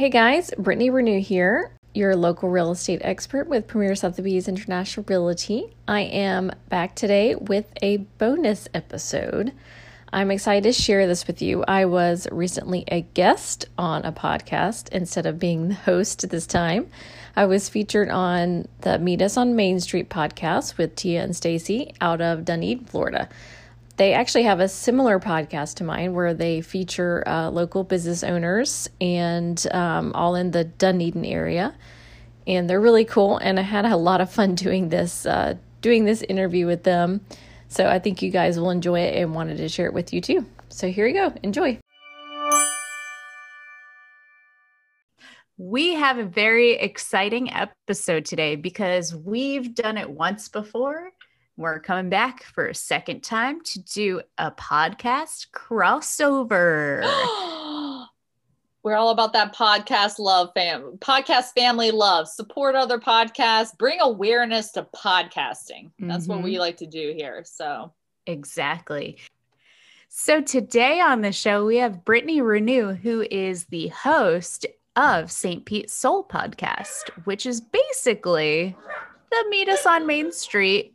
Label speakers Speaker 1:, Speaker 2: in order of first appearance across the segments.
Speaker 1: Hey guys, Brittany Renew here, your local real estate expert with Premier Sotheby's International Realty. I am back today with a bonus episode. I'm excited to share this with you. I was recently a guest on a podcast instead of being the host this time. I was featured on the Meet Us on Main Street podcast with Tia and Stacy out of Dunedin, Florida. They actually have a similar podcast to mine where they feature uh, local business owners and um, all in the Dunedin area. And they're really cool. And I had a lot of fun doing this, uh, doing this interview with them. So I think you guys will enjoy it and wanted to share it with you too. So here you go. Enjoy.
Speaker 2: We have a very exciting episode today because we've done it once before we're coming back for a second time to do a podcast crossover.
Speaker 3: We're all about that podcast love, fam. Podcast family love. Support other podcasts. Bring awareness to podcasting. That's mm-hmm. what we mm-hmm. like to do here. So
Speaker 2: exactly. So today on the show we have Brittany Renew, who is the host of St. Pete Soul Podcast, which is basically the Meet Us on Main Street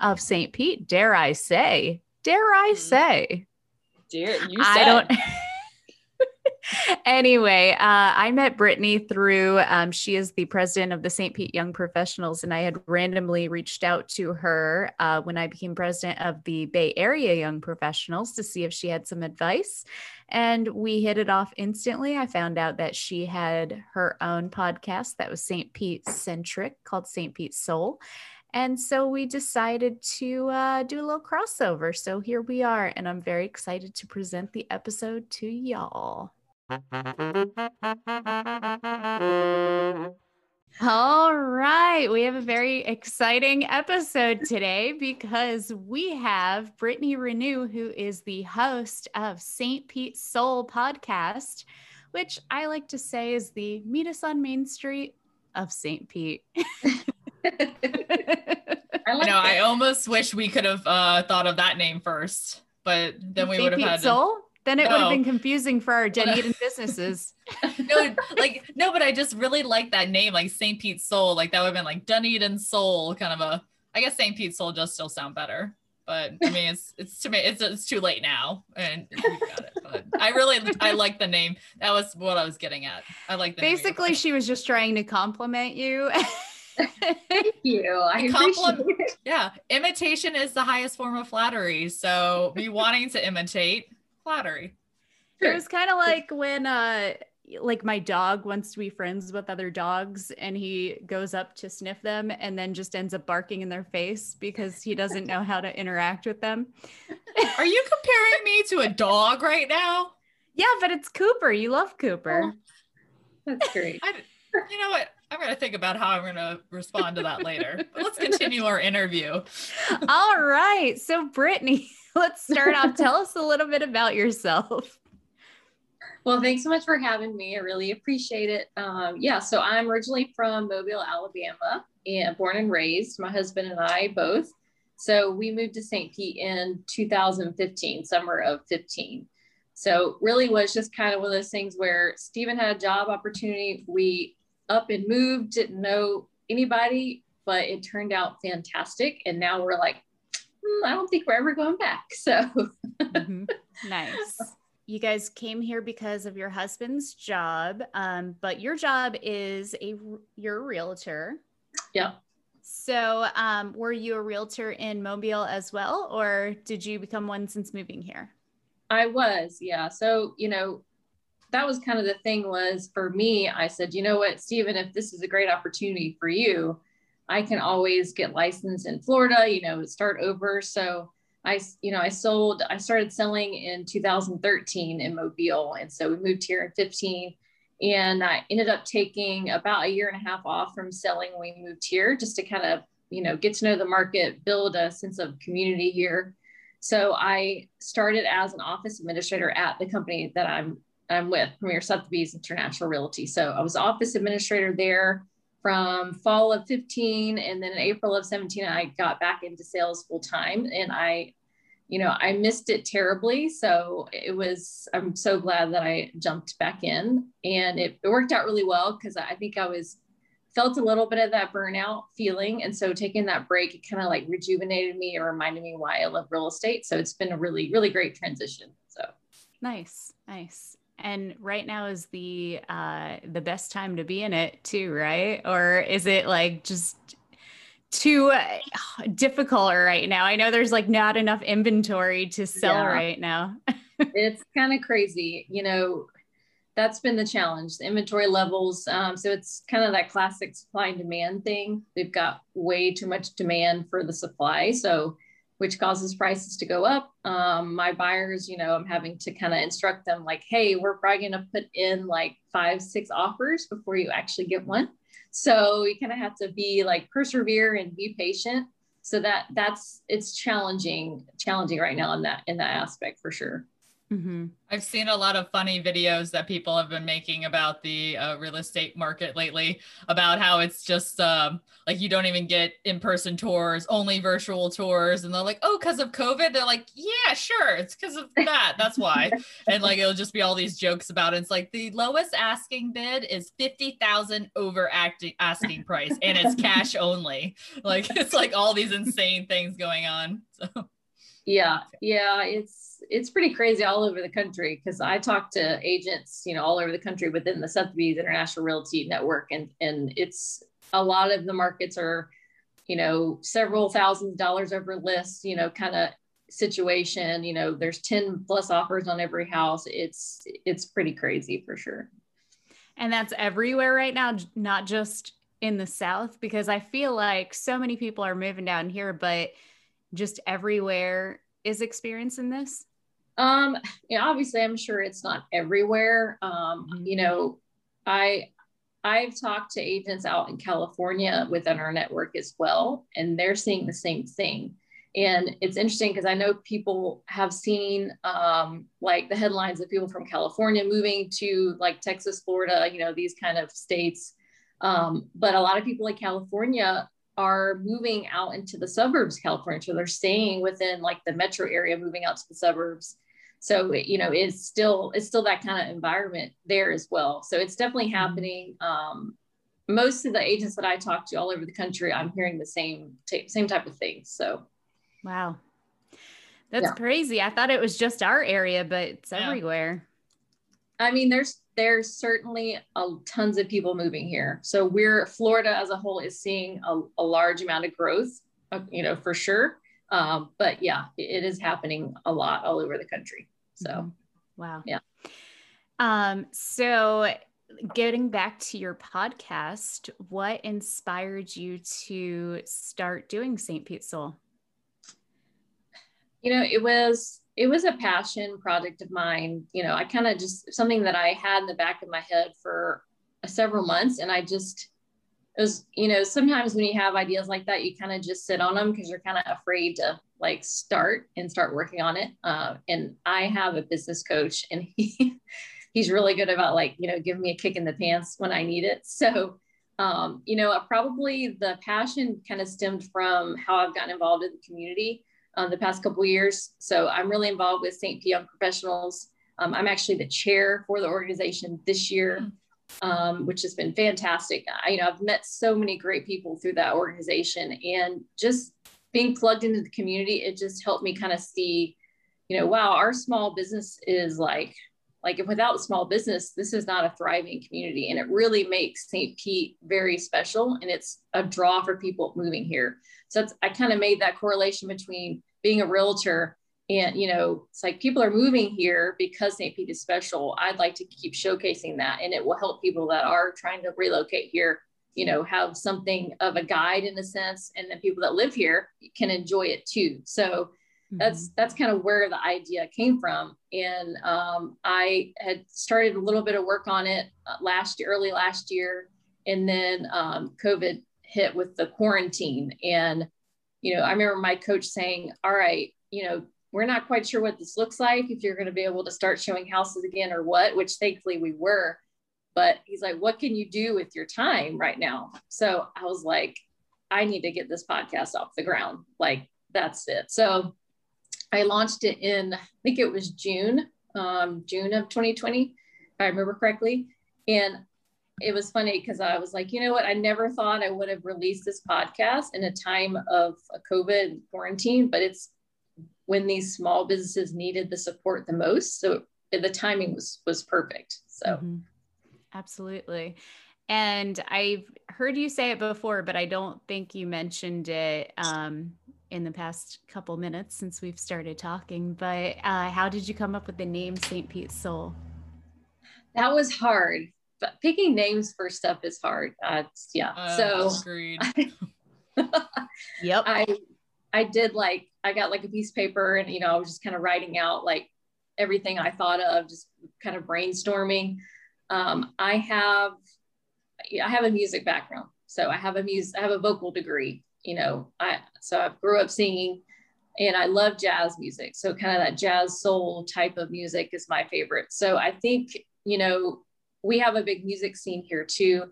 Speaker 2: of St. Pete, dare I say? Dare I mm. say?
Speaker 3: Dare you say? I don't.
Speaker 2: anyway, uh, I met Brittany through, um, she is the president of the St. Pete Young Professionals, and I had randomly reached out to her uh, when I became president of the Bay Area Young Professionals to see if she had some advice. And we hit it off instantly. I found out that she had her own podcast that was St. Pete centric called St. Pete Soul. And so we decided to uh, do a little crossover. So here we are, and I'm very excited to present the episode to y'all. All right, we have a very exciting episode today because we have Brittany Renew, who is the host of St. Pete Soul podcast, which I like to say is the Meet Us on Main Street of St. Pete.
Speaker 4: I like know, I almost wish we could have uh, thought of that name first, but then we would have had
Speaker 2: Soul. Then it no. would have been confusing for our Dunedin businesses.
Speaker 4: no, like no, but I just really like that name, like St. Pete Soul. Like that would have been like Dunedin Soul, kind of a. I guess St. Pete Soul does still sound better, but I mean, it's it's to me, it's it's too late now, and got it. But I really I like the name. That was what I was getting at. I like the
Speaker 2: basically she was just trying to compliment you.
Speaker 3: Thank you. I Compliment,
Speaker 4: appreciate it. Yeah. Imitation is the highest form of flattery. So be wanting to imitate flattery.
Speaker 2: It was kind of like when uh like my dog wants to be friends with other dogs and he goes up to sniff them and then just ends up barking in their face because he doesn't know how to interact with them.
Speaker 4: Are you comparing me to a dog right now?
Speaker 2: Yeah, but it's Cooper. You love Cooper. Oh,
Speaker 3: that's great. I,
Speaker 4: you know what? I'm going to think about how I'm going to respond to that later. But let's continue our interview.
Speaker 2: All right. So, Brittany, let's start off. Tell us a little bit about yourself.
Speaker 3: Well, thanks so much for having me. I really appreciate it. Um, yeah, so I'm originally from Mobile, Alabama, and born and raised. My husband and I both. So we moved to St. Pete in 2015, summer of 15. So really was just kind of one of those things where Stephen had a job opportunity. We up and moved, didn't know anybody, but it turned out fantastic. And now we're like, mm, I don't think we're ever going back. So
Speaker 2: mm-hmm. nice. You guys came here because of your husband's job, um, but your job is a you're a realtor.
Speaker 3: Yeah.
Speaker 2: So, um, were you a realtor in Mobile as well, or did you become one since moving here?
Speaker 3: I was, yeah. So, you know, that was kind of the thing was for me, I said, you know what, Stephen, if this is a great opportunity for you, I can always get licensed in Florida, you know, start over. So I, you know, I sold, I started selling in 2013 in Mobile. And so we moved here in 15 and I ended up taking about a year and a half off from selling when we moved here just to kind of, you know, get to know the market, build a sense of community here. So I started as an office administrator at the company that I'm I'm with Premier Sotheby's International Realty. So I was office administrator there from fall of 15 and then in April of 17 I got back into sales full time and I you know, I missed it terribly. So it was, I'm so glad that I jumped back in and it, it worked out really well because I think I was felt a little bit of that burnout feeling. And so taking that break, it kind of like rejuvenated me and reminded me why I love real estate. So it's been a really, really great transition. So
Speaker 2: nice, nice. And right now is the uh the best time to be in it too, right? Or is it like just too uh, difficult right now? I know there's like not enough inventory to sell yeah. right now.
Speaker 3: it's kind of crazy. You know, that's been the challenge the inventory levels um, so it's kind of that classic supply and demand thing we've got way too much demand for the supply so which causes prices to go up. Um, my buyers you know i'm having to kind of instruct them like hey we're probably going to put in like five six offers before you actually get one. So you kind of have to be like persevere and be patient. So that that's it's challenging challenging right now in that in that aspect for sure
Speaker 4: Mm-hmm. I've seen a lot of funny videos that people have been making about the uh, real estate market lately, about how it's just um, like you don't even get in person tours, only virtual tours. And they're like, oh, because of COVID? They're like, yeah, sure. It's because of that. That's why. and like, it'll just be all these jokes about it. It's like the lowest asking bid is 50,000 over acting, asking price and it's cash only. Like, it's like all these insane things going on. So,
Speaker 3: yeah, yeah, it's, it's pretty crazy all over the country because I talk to agents, you know, all over the country within the Sotheby's International Realty Network, and and it's a lot of the markets are, you know, several thousand dollars over list, you know, kind of situation. You know, there's ten plus offers on every house. It's it's pretty crazy for sure.
Speaker 2: And that's everywhere right now, not just in the South, because I feel like so many people are moving down here, but just everywhere is experiencing this?
Speaker 3: Um, you know, obviously, I'm sure it's not everywhere. Um, mm-hmm. You know, I I've talked to agents out in California within our network as well, and they're seeing the same thing. And it's interesting because I know people have seen um, like the headlines of people from California moving to like Texas, Florida, you know, these kind of states. Um, but a lot of people in California are moving out into the suburbs california so they're staying within like the metro area moving out to the suburbs so you know it's still it's still that kind of environment there as well so it's definitely mm-hmm. happening um, most of the agents that i talk to all over the country i'm hearing the same t- same type of things so
Speaker 2: wow that's yeah. crazy i thought it was just our area but it's yeah. everywhere
Speaker 3: i mean there's there's certainly a, tons of people moving here. So we're Florida as a whole is seeing a, a large amount of growth, uh, you know, for sure. Um, but yeah, it, is happening a lot all over the country. So, mm-hmm.
Speaker 2: wow.
Speaker 3: Yeah.
Speaker 2: Um, so getting back to your podcast, what inspired you to start doing St. Pete Soul?
Speaker 3: You know, it was it was a passion project of mine. You know, I kind of just something that I had in the back of my head for several months. And I just, it was, you know, sometimes when you have ideas like that, you kind of just sit on them because you're kind of afraid to like start and start working on it. Uh, and I have a business coach and he, he's really good about like, you know, giving me a kick in the pants when I need it. So, um, you know, probably the passion kind of stemmed from how I've gotten involved in the community uh, the past couple years. So I'm really involved with St. Pete Young Professionals. Um, I'm actually the chair for the organization this year, um, which has been fantastic. I, you know, I've met so many great people through that organization, and just being plugged into the community, it just helped me kind of see, you know, wow, our small business is like, like if without small business, this is not a thriving community, and it really makes St. Pete very special, and it's a draw for people moving here. So I kind of made that correlation between being a realtor and you know it's like people are moving here because st. Pete is special. I'd like to keep showcasing that and it will help people that are trying to relocate here you know have something of a guide in a sense and then people that live here can enjoy it too. So mm-hmm. that's that's kind of where the idea came from. And um, i had started a little bit of work on it uh, last year early last year and then um, covid hit with the quarantine. And you know, I remember my coach saying, all right, you know, we're not quite sure what this looks like, if you're going to be able to start showing houses again or what, which thankfully we were. But he's like, what can you do with your time right now? So I was like, I need to get this podcast off the ground. Like, that's it. So I launched it in, I think it was June, um, June of 2020, if I remember correctly. And it was funny because I was like, you know what? I never thought I would have released this podcast in a time of a COVID quarantine, but it's when these small businesses needed the support the most. So the timing was was perfect. So mm-hmm.
Speaker 2: absolutely. And I've heard you say it before, but I don't think you mentioned it um, in the past couple minutes since we've started talking. But uh, how did you come up with the name St. Pete's Soul?
Speaker 3: That was hard. But picking names for stuff is hard. Uh, yeah. Uh, so
Speaker 4: agreed.
Speaker 2: yep.
Speaker 3: I I did like I got like a piece of paper and you know I was just kind of writing out like everything I thought of, just kind of brainstorming. Um, I have I have a music background, so I have a music I have a vocal degree. You know, I so I grew up singing, and I love jazz music. So kind of that jazz soul type of music is my favorite. So I think you know we have a big music scene here too.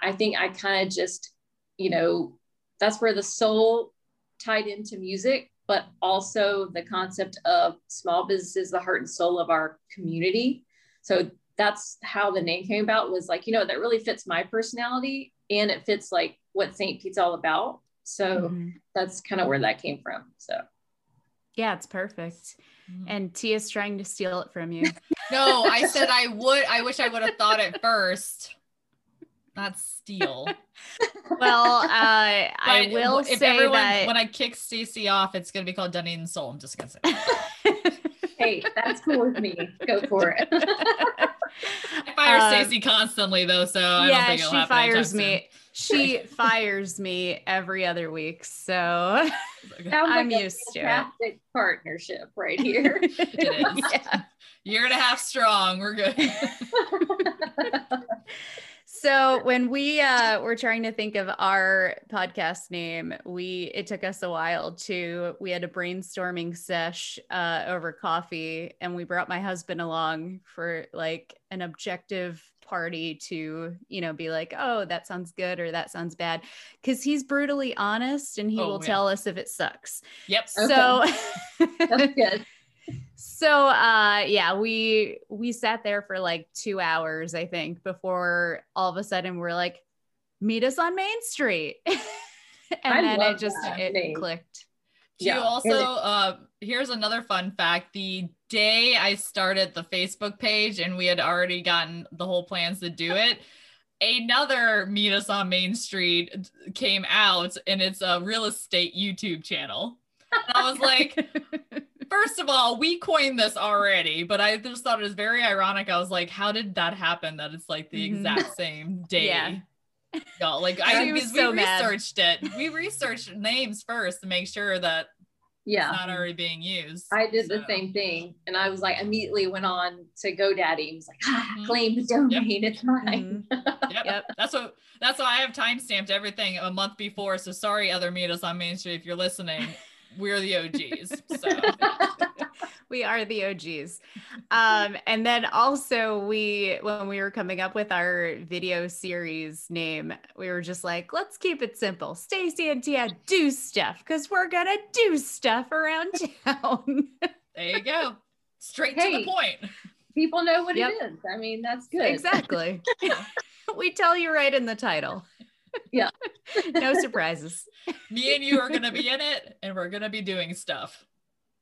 Speaker 3: I think I kind of just you know that's where the soul tied into music but also the concept of small businesses, the heart and soul of our community. So that's how the name came about was like, you know, that really fits my personality and it fits like what St. Pete's all about. So mm-hmm. that's kind of where that came from. So
Speaker 2: yeah, it's perfect. Mm-hmm. And Tia's trying to steal it from you.
Speaker 4: no, I said I would. I wish I would have thought it first not steal.
Speaker 2: well, uh, I will if say everyone, that
Speaker 4: when I kick Stacy off, it's going to be called Dunedin Soul. I'm just going to say.
Speaker 3: hey, that's cool with me. Go for it.
Speaker 4: I fire um, Stacy constantly though, so I yeah, don't think it'll
Speaker 2: she fires me. She fires me every other week, so I'm
Speaker 3: like
Speaker 2: used to
Speaker 3: it. Partnership right here.
Speaker 4: it is. Yeah. Year and a half strong. We're good.
Speaker 2: So when we uh, were trying to think of our podcast name, we it took us a while to we had a brainstorming sesh uh, over coffee, and we brought my husband along for like an objective party to you know be like oh that sounds good or that sounds bad because he's brutally honest and he oh, will yeah. tell us if it sucks.
Speaker 4: Yep.
Speaker 2: So
Speaker 3: that's good
Speaker 2: so uh yeah we we sat there for like two hours i think before all of a sudden we're like meet us on main street and I then it just it name. clicked
Speaker 4: yeah. you also uh here's another fun fact the day i started the facebook page and we had already gotten the whole plans to do it another meet us on main street came out and it's a real estate youtube channel and i was like first of all, we coined this already, but I just thought it was very ironic. I was like, how did that happen? That it's like the mm-hmm. exact same day. Yeah. Y'all, like I was so we mad. researched it. We researched names first to make sure that
Speaker 3: yeah
Speaker 4: it's not already being used.
Speaker 3: I did so. the same thing. And I was like immediately went on to GoDaddy and was like, ah, mm-hmm. claim the domain, yep. it's mine.
Speaker 4: Mm-hmm. yep. yep. That's what that's why I have time stamped everything a month before. So sorry, other meet us on Main Street if you're listening we're the OGs. So.
Speaker 2: we are the OGs. Um, and then also we when we were coming up with our video series name, we were just like, let's keep it simple. Stacy and Tia do stuff because we're gonna do stuff around town.
Speaker 4: there you go. Straight hey, to the point.
Speaker 3: People know what yep. it is. I mean, that's good.
Speaker 2: Exactly. we tell you right in the title
Speaker 3: yeah.
Speaker 2: no surprises.
Speaker 4: Me and you are going to be in it and we're going to be doing stuff.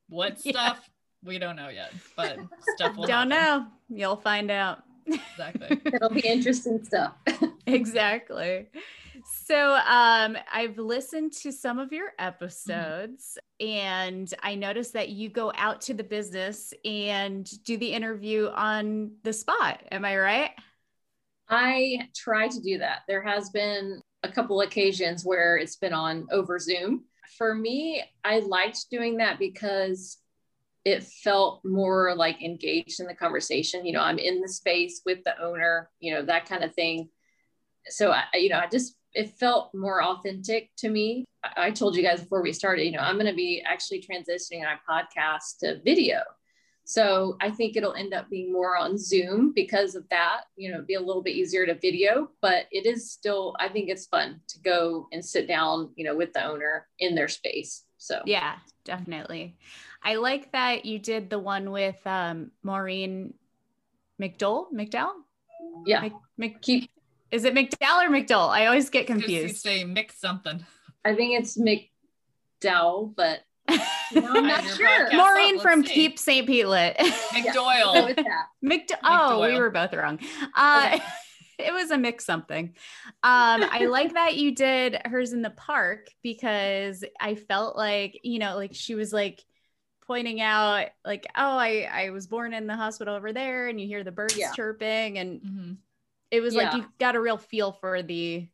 Speaker 4: What stuff? Yeah. We don't know yet, but stuff will
Speaker 2: Don't happen. know. You'll find out.
Speaker 4: Exactly.
Speaker 3: It'll be interesting stuff.
Speaker 2: exactly. So um, I've listened to some of your episodes mm-hmm. and I noticed that you go out to the business and do the interview on the spot. Am I right?
Speaker 3: I try to do that. There has been a couple occasions where it's been on over Zoom. For me, I liked doing that because it felt more like engaged in the conversation. You know, I'm in the space with the owner, you know, that kind of thing. So, I, you know, I just, it felt more authentic to me. I, told you guys before we started, you know, I'm going to be actually transitioning our podcast to video. So I think it'll end up being more on Zoom because of that. You know, be a little bit easier to video, but it is still, I think it's fun to go and sit down, you know, with the owner in their space. So
Speaker 2: yeah, definitely. I like that you did the one with um, Maureen McDowell. McDowell?
Speaker 3: Yeah.
Speaker 2: Mc, Mc, Keep. Is it McDowell or McDowell? I always get confused.
Speaker 4: You say mix something.
Speaker 3: I think it's McDowell, but no, I'm not sure.
Speaker 2: Maureen up, from see. Keep St. Pete Lit.
Speaker 4: McDole.
Speaker 2: McDo- oh, we were both wrong. Uh, okay. it was a mix something. Um, I like that you did hers in the park because I felt like, you know, like she was like pointing out like, oh, I, I was born in the hospital over there and you hear the birds yeah. chirping and mm-hmm. it was yeah. like you got a real feel for the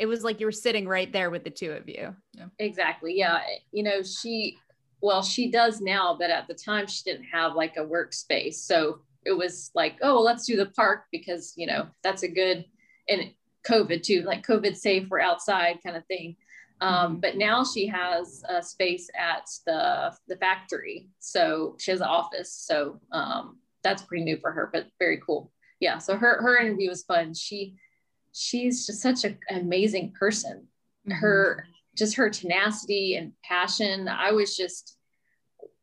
Speaker 2: it was like you were sitting right there with the two of you.
Speaker 3: Yeah. Exactly. Yeah. You know, she, well, she does now, but at the time she didn't have like a workspace. So it was like, oh, well, let's do the park because, you know, that's a good, and COVID too, like COVID safe, we're outside kind of thing. Um, mm-hmm. but now she has a space at the the factory, so she has an office. So um, that's pretty new for her, but very cool. Yeah. So her her interview was fun. She she's just such a, an amazing person. Mm-hmm. Her just her tenacity and passion. I was just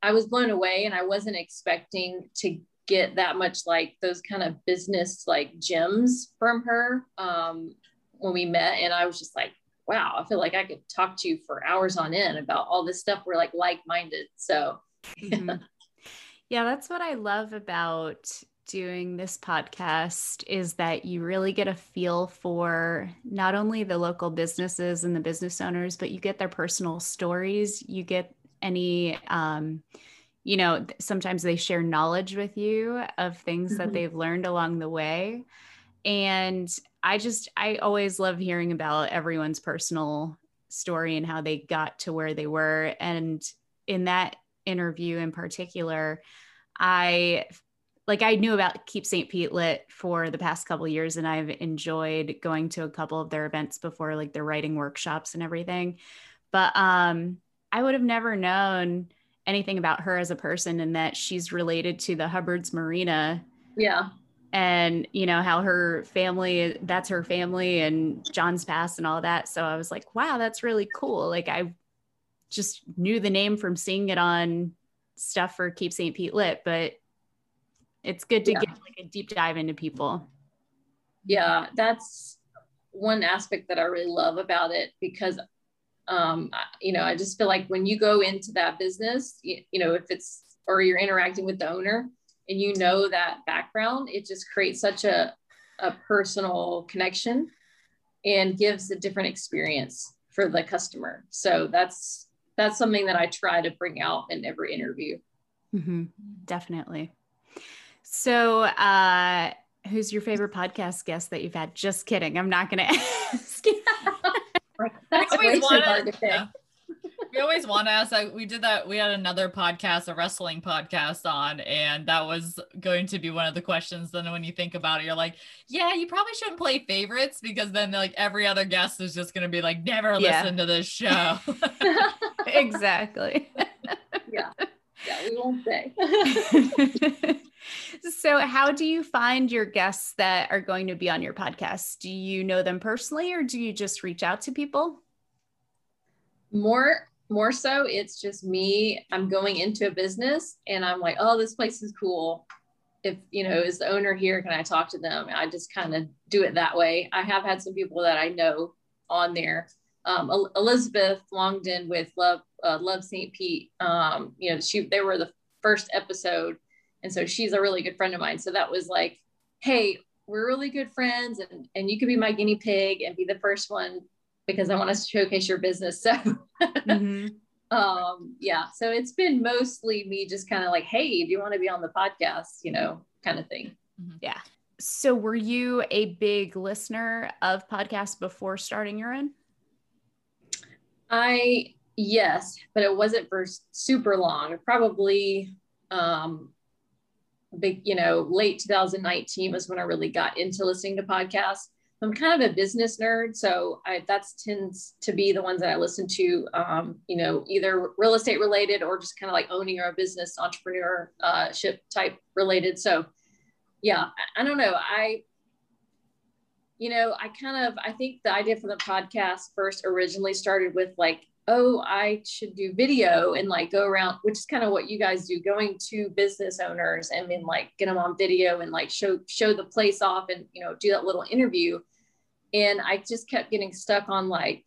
Speaker 3: I was blown away, and I wasn't expecting to get that much like those kind of business like gems from her um, when we met, and I was just like, wow, I feel like I could talk to you for hours on end about all this stuff. We're like like minded, so.
Speaker 2: Mm-hmm. Yeah, that's what I love about doing this podcast is that you really get a feel for not only the local businesses and the business owners, but you get their personal stories. You get any, um, you know, sometimes they share knowledge with you of things mm-hmm. that they've learned along the way. And I just, I always love hearing about everyone's personal story and how they got to where they were. And in that interview in particular, I like I knew about Keep St. Pete lit for the past couple years and I've enjoyed going to a couple of their events before like their writing workshops and everything. But um I would have never known anything about her as a person and that she's related to the Hubbard's Marina.
Speaker 3: Yeah.
Speaker 2: And you know how her family that's her family and John's Pass and all that. So I was like, wow, that's really cool. Like I just knew the name from seeing it on stuff for Keep St. Pete lit, but it's good to yeah. get like a deep dive into people.
Speaker 3: Yeah, that's one aspect that I really love about it because um, you know, I just feel like when you go into that business, you, you know, if it's or you're interacting with the owner and you know that background, it just creates such a, a personal connection and gives a different experience for the customer. So that's that's something that I try to bring out in every interview.
Speaker 2: Mm-hmm. Definitely. So, uh, who's your favorite podcast guest that you've had? Just kidding. I'm not going to ask.
Speaker 3: That's way too hard to pick. Yeah.
Speaker 4: We always want to ask. Like, we did that. We had another podcast, a wrestling podcast, on, and that was going to be one of the questions. Then, when you think about it, you're like, "Yeah, you probably shouldn't play favorites because then, like, every other guest is just going to be like, never yeah. listen to this show."
Speaker 2: exactly.
Speaker 3: yeah, yeah, we won't say
Speaker 2: so, how do you find your guests that are going to be on your podcast? Do you know them personally or do you just reach out to people?
Speaker 3: More more so it's just me. I'm going into a business and i'm like oh this place is cool. If you know is the owner here? Can i talk to them? I just kind of do it that way. I have had some people that i know on there. Um, elizabeth longden with love uh, love st pete. Um, you know she they were the first episode and so she's a really good friend of mine. So that was like, hey, we're really good friends and, and you could be my guinea pig and be the first one because I want to showcase your business. So mm-hmm. um yeah, so it's been mostly me just kind of like, hey, do you want to be on the podcast? You know, kind of thing.
Speaker 2: Mm-hmm. Yeah. So were you a big listener of podcasts before starting your own?
Speaker 3: I yes, but it wasn't for super long. Probably um big, you know, late 2019 was when I really got into listening to podcasts. I'm kind of a business nerd, so I, that tends to be the ones that I listen to. Um, you know, either real estate related or just kind of like owning your own business, entrepreneurship type related. So, yeah, I, I don't know. I, you know, I kind of I think the idea for the podcast first originally started with like oh, I should do video and like go around, which is kind of what you guys do, going to business owners and then like get them on video and like show show the place off and you know do that little interview. And I just kept getting stuck on like,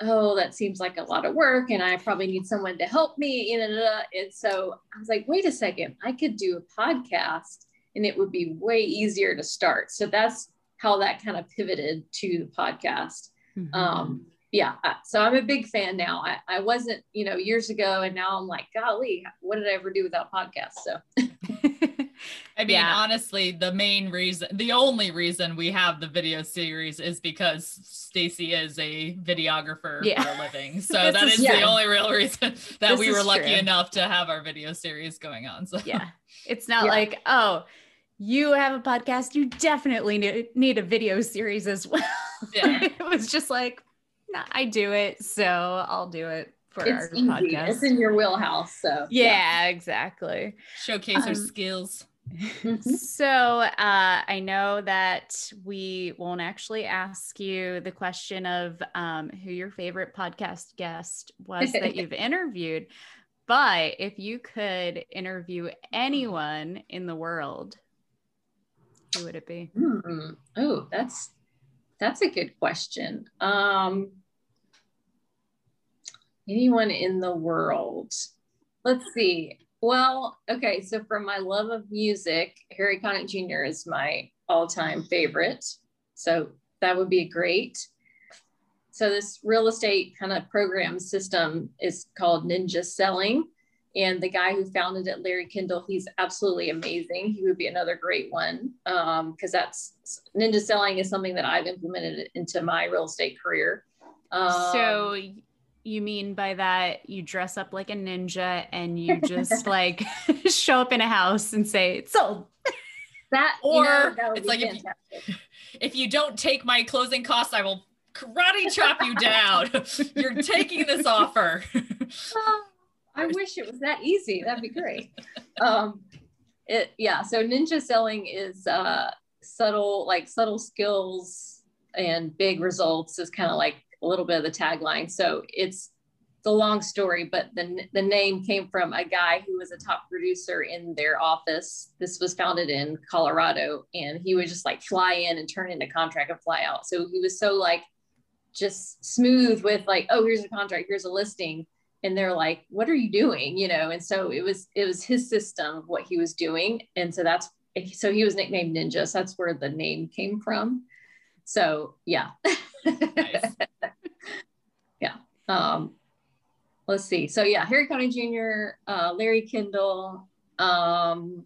Speaker 3: oh, that seems like a lot of work, and I probably need someone to help me. And so I was like, wait a second, I could do a podcast and it would be way easier to start. So that's how that kind of pivoted to the podcast. Mm-hmm. Um, yeah uh, so i'm a big fan now. I, I wasn't you know years ago and now i'm like golly what did i ever do without podcasts so.
Speaker 4: I mean yeah. honestly the main reason the only reason we have the video series is because stacy is a videographer yeah. for a living. So that is, is yeah. the only real reason that this we were lucky true. enough to have our video series going on so.
Speaker 2: Yeah. It's not like oh you have a podcast you definitely need, need a video series as well. Yeah. It was just like I do it, so I'll do it for
Speaker 3: it's our easy. podcast. It's in your wheelhouse. So
Speaker 2: yeah, yeah. exactly.
Speaker 4: Showcase um, our skills.
Speaker 2: so uh, I know that we won't actually ask you the question of um, who your favorite podcast guest was that you've interviewed, but if you could interview anyone in the world, who would it be?
Speaker 3: Mm-hmm. Oh, that's that's a good question. Um, anyone in the world. Let's see. Well, okay. So for my love of music, Harry Connick Jr. is my all-time favorite. So that would be great. So this real estate kind of program system is called Ninja Selling. And the guy who founded it, Larry Kendall, he's absolutely amazing. He would be another great one because um, that's ninja selling is something that I've implemented into my real estate career.
Speaker 2: Um, so you mean by that you dress up like a ninja and you just like show up in a house and say it's sold.
Speaker 3: That
Speaker 4: or you know, that it's like if you, if you don't take my closing costs i will karate chop you down. You're taking this offer.
Speaker 3: Oh, i wish it was that easy. That'd be great. Um it yeah so ninja selling is uh subtle like subtle skills and big results is kind of like a little bit of the tagline. So it's the long story, but the, the name came from a guy who was a top producer in their office. This was founded in Colorado, and he would just like fly in and turn in a contract and fly out. So he was so like just smooth with like, oh, here's a contract, here's a listing. And they're like, what are you doing? You know, and so it was it was his system, what he was doing. And so that's so he was nicknamed Ninja. So that's where the name came from. So yeah. Nice. yeah. Um, let's see. So yeah, Harry Connick Jr., uh, Larry Kendall. Um,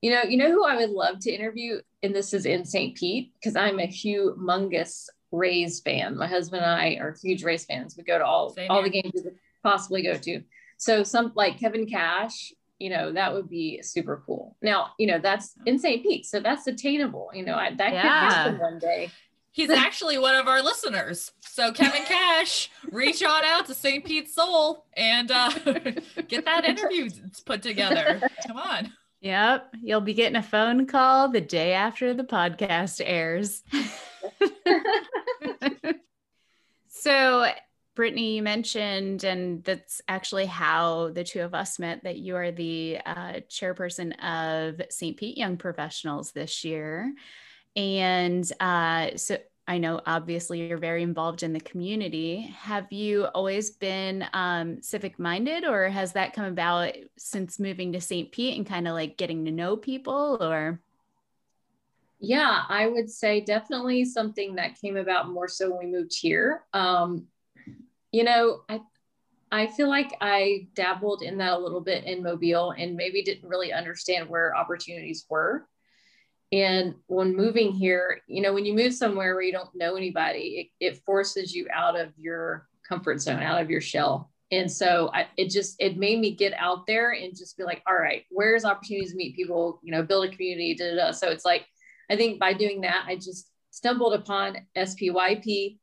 Speaker 3: you know, you know who I would love to interview, and this is in St. Pete because I'm a humongous Rays fan. My husband and I are huge Rays fans. We go to all Same all here. the games we could possibly go to. So some like Kevin Cash, you know, that would be super cool. Now, you know, that's in St. Pete, so that's attainable. You know, I, that yeah. could happen one day.
Speaker 4: He's actually one of our listeners. So Kevin Cash, reach on out to St. Pete Soul and uh, get that interview put together. Come on.
Speaker 2: Yep. You'll be getting a phone call the day after the podcast airs. so, Brittany, you mentioned, and that's actually how the two of us met, that you are the uh, chairperson of St. Pete Young Professionals this year. And uh, so I know obviously you're very involved in the community. Have you always been um, civic minded, or has that come about since moving to St. Pete and kind of like getting to know people, or?
Speaker 3: Yeah, I would say definitely something that came about more so when we moved here. Um, you know, I I feel like I dabbled in that a little bit in Mobile and maybe didn't really understand where opportunities were. And when moving here, you know, when you move somewhere where you don't know anybody, it, it forces you out of your comfort zone, out of your shell. And so I, it just, it made me get out there and just be like, all right, where's opportunities to meet people, you know, build a community, da, da, da. So it's like, I think by doing that, I just stumbled upon SPYP.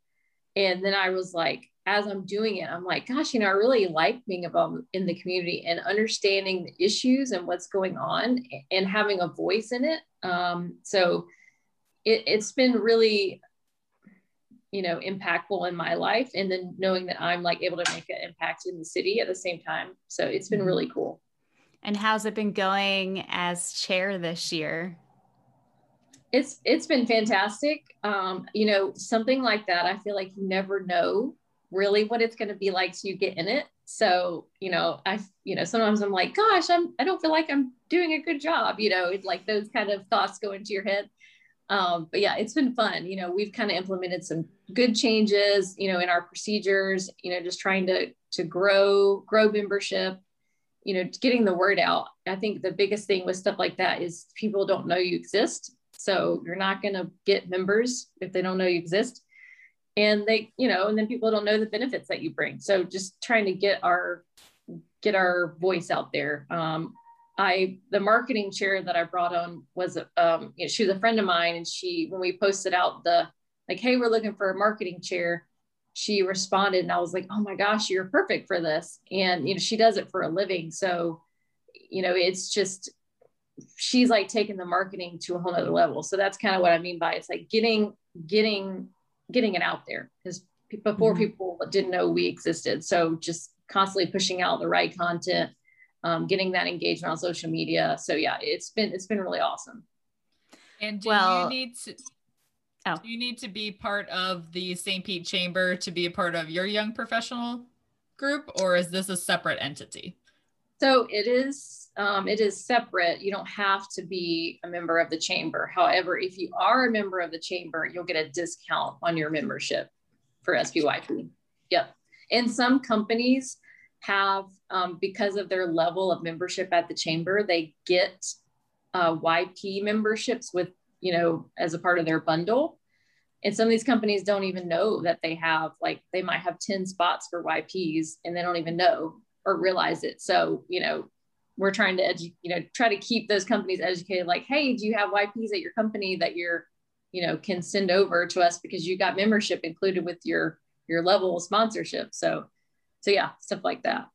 Speaker 3: And then I was like, as I'm doing it, I'm like, gosh, you know, I really like being involved in the community and understanding the issues and what's going on and having a voice in it. Um, so it, it's been really, you know, impactful in my life. And then knowing that I'm like able to make an impact in the city at the same time. So it's been mm-hmm. really cool.
Speaker 2: And how's it been going as chair this year?
Speaker 3: It's it's been fantastic. Um, you know, something like that, I feel like you never know really what it's going to be like till you get in it. So, you know, I, you know, sometimes I'm like, gosh, I'm, I don't feel like I'm doing a good job, you know, like those kind of thoughts go into your head. Um, but yeah, it's been fun. You know, we've kind of implemented some good changes, you know, in our procedures, you know, just trying to, to grow, grow membership, you know, getting the word out. I think the biggest thing with stuff like that is people don't know you exist. So you're not going to get members if they don't know you exist and they you know and then people don't know the benefits that you bring. So just trying to get our get our voice out there. Um, i the marketing chair that i brought on was um, you know, she was a friend of mine. And she when we posted out the like hey we're looking for a marketing chair she responded and i was like oh my gosh you're perfect for this. And you know she does it for a living. So you know it's just she's like taking the marketing to a whole nother level. So that's kind of what i mean by it's like getting getting getting it out there because before mm-hmm. people didn't know we existed. So just constantly pushing out the right content, um, getting that engagement on social media. So yeah, it's been it's been really awesome.
Speaker 4: And do well, you need to oh. do you need to be part of the St. Pete Chamber to be a part of your young professional group, or is this a separate entity?
Speaker 3: So it is um, it is separate. You don't have to be a member of the chamber. However, if you are a member of the chamber, you'll get a discount on your membership for SPYP. Yep. And some companies have, um, because of their level of membership at the chamber, they get uh, YP memberships with, you know, as a part of their bundle. And some of these companies don't even know that they have, like, they might have 10 spots for YPs and they don't even know or realize it. So, you know, we're trying to edu- you know try to keep those companies educated like hey do you have yps at your company that you're you know can send over to us because you got membership included with your your level of sponsorship? So so yeah stuff like that.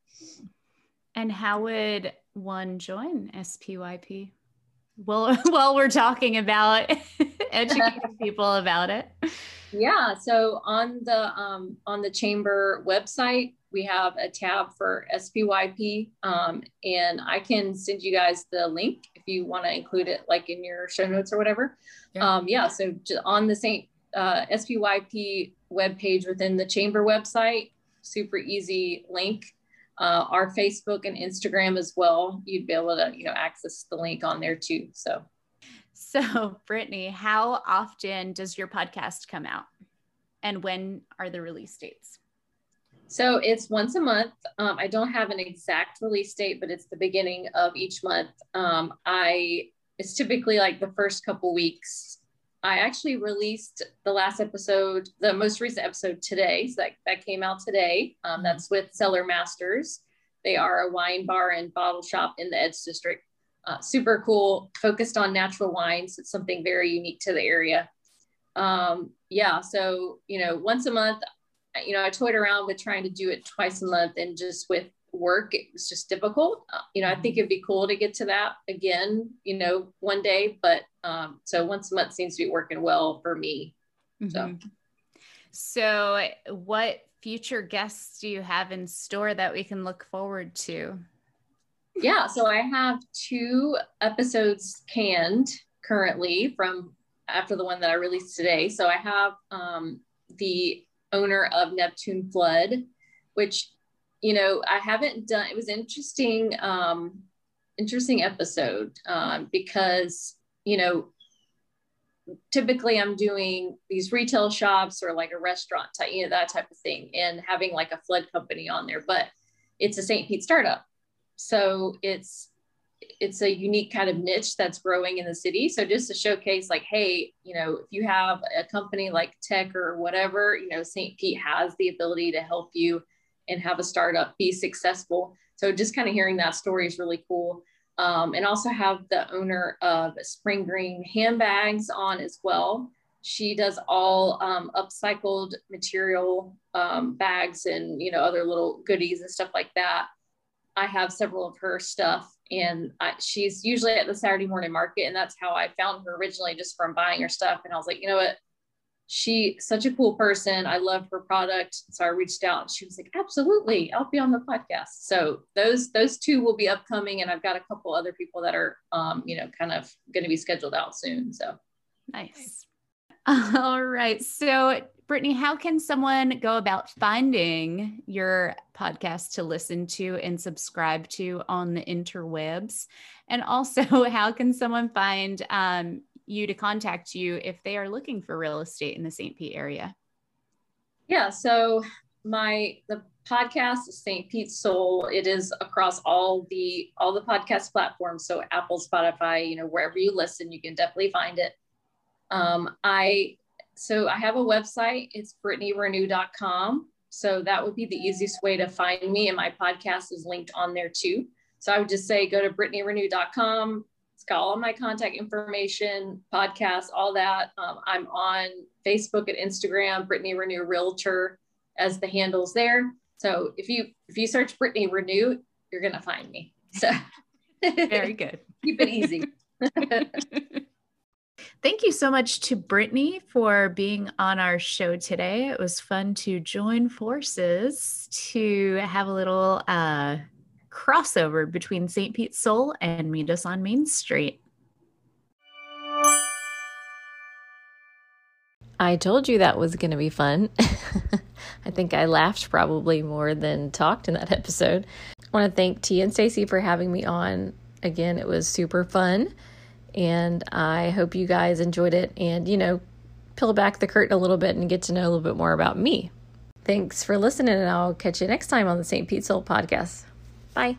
Speaker 2: And how would one join spyp well while we're talking about educating people about it.
Speaker 3: Yeah so on the um, on the chamber website we have a tab for SPYP, um, and I can send you guys the link if you want to include it, like in your show notes or whatever. Yeah. Um, yeah so on the St. Uh, SPYP webpage within the chamber website, super easy link. Uh, our Facebook and Instagram as well. You'd be able to, you know, access the link on there too. So,
Speaker 2: so Brittany, how often does your podcast come out, and when are the release dates?
Speaker 3: So it's once a month. Um, I don't have an exact release date, but it's the beginning of each month. Um, I it's typically like the first couple weeks. I actually released the last episode, the most recent episode today. So that, that came out today. Um, mm-hmm. that's with Cellar Masters. They are a wine bar and bottle shop in the Edge District. Uh, super cool, focused on natural wines. It's something very unique to the area. Um, yeah, so you know, once a month you know, I toyed around with trying to do it twice a month and just with work, it was just difficult. Uh, you know, I think it'd be cool to get to that again, you know, one day, but um, so once a month seems to be working well for me. Mm-hmm. So,
Speaker 2: so what future guests do you have in store that we can look forward to?
Speaker 3: Yeah, so I have two episodes canned currently from after the one that I released today. So I have um, the owner of Neptune Flood, which, you know, I haven't done. It was interesting, um, interesting episode um, because, you know, typically I'm doing these retail shops or like a restaurant type, you know, that type of thing, and having like a flood company on there, but it's a St. Pete startup. So it's it's a unique kind of niche that's growing in the city. So just to showcase, like, hey, you know, if you have a company like tech or whatever, you know, St. Pete has the ability to help you and have a startup be successful. So just kind of hearing that story is really cool. Um, and also have the owner of Spring Green handbags on as well. She does all um, upcycled material um, bags and you know other little goodies and stuff like that. I have several of her stuff, and I, she's usually at the Saturday morning market, and that's how I found her originally, just from buying her stuff. And I was like, you know what, she such a cool person. I love her product. So I reached out and she was like, absolutely, I'll be on the podcast. So those those two will be upcoming. And I've got a couple other people that are um, you know, kind of gonna be scheduled out soon. So
Speaker 2: nice. All right. So Brittany, how can someone go about finding your podcast to listen to and subscribe to on the interwebs? And also, how can someone find um, you to contact you if they are looking for real estate in the St. Pete area?
Speaker 3: Yeah, so my the podcast is St. Pete Soul. It is across all the all the podcast platforms. So Apple, Spotify, you know, wherever you listen, you can definitely find it. Um, I so I have a website. It's brittanyrenew.com. So that would be the easiest way to find me. And my podcast is linked on there too. So I would just say go to brittanyrenew.com, it's got all my contact information, podcasts, all that. Um, I'm on Facebook and Instagram, Brittany Renew Realtor as the handles there. So if you if you search Brittany Renew, you're gonna find me. So
Speaker 2: very good.
Speaker 3: Keep it easy.
Speaker 2: Thank you so much to Brittany for being on our show today. It was fun to join forces to have a little uh, crossover between St. Pete Soul and Meet Us on Main Street.
Speaker 1: I told you that was going to be fun. I think I laughed probably more than talked in that episode. I want to thank T and Stacy for having me on. Again, it was super fun, and I hope you guys enjoyed it and, you know, peel back the curtain a little bit and get to know a little bit more about me. Thanks for listening, and I'll catch you next time on the St. Pete Soul podcast. Bye.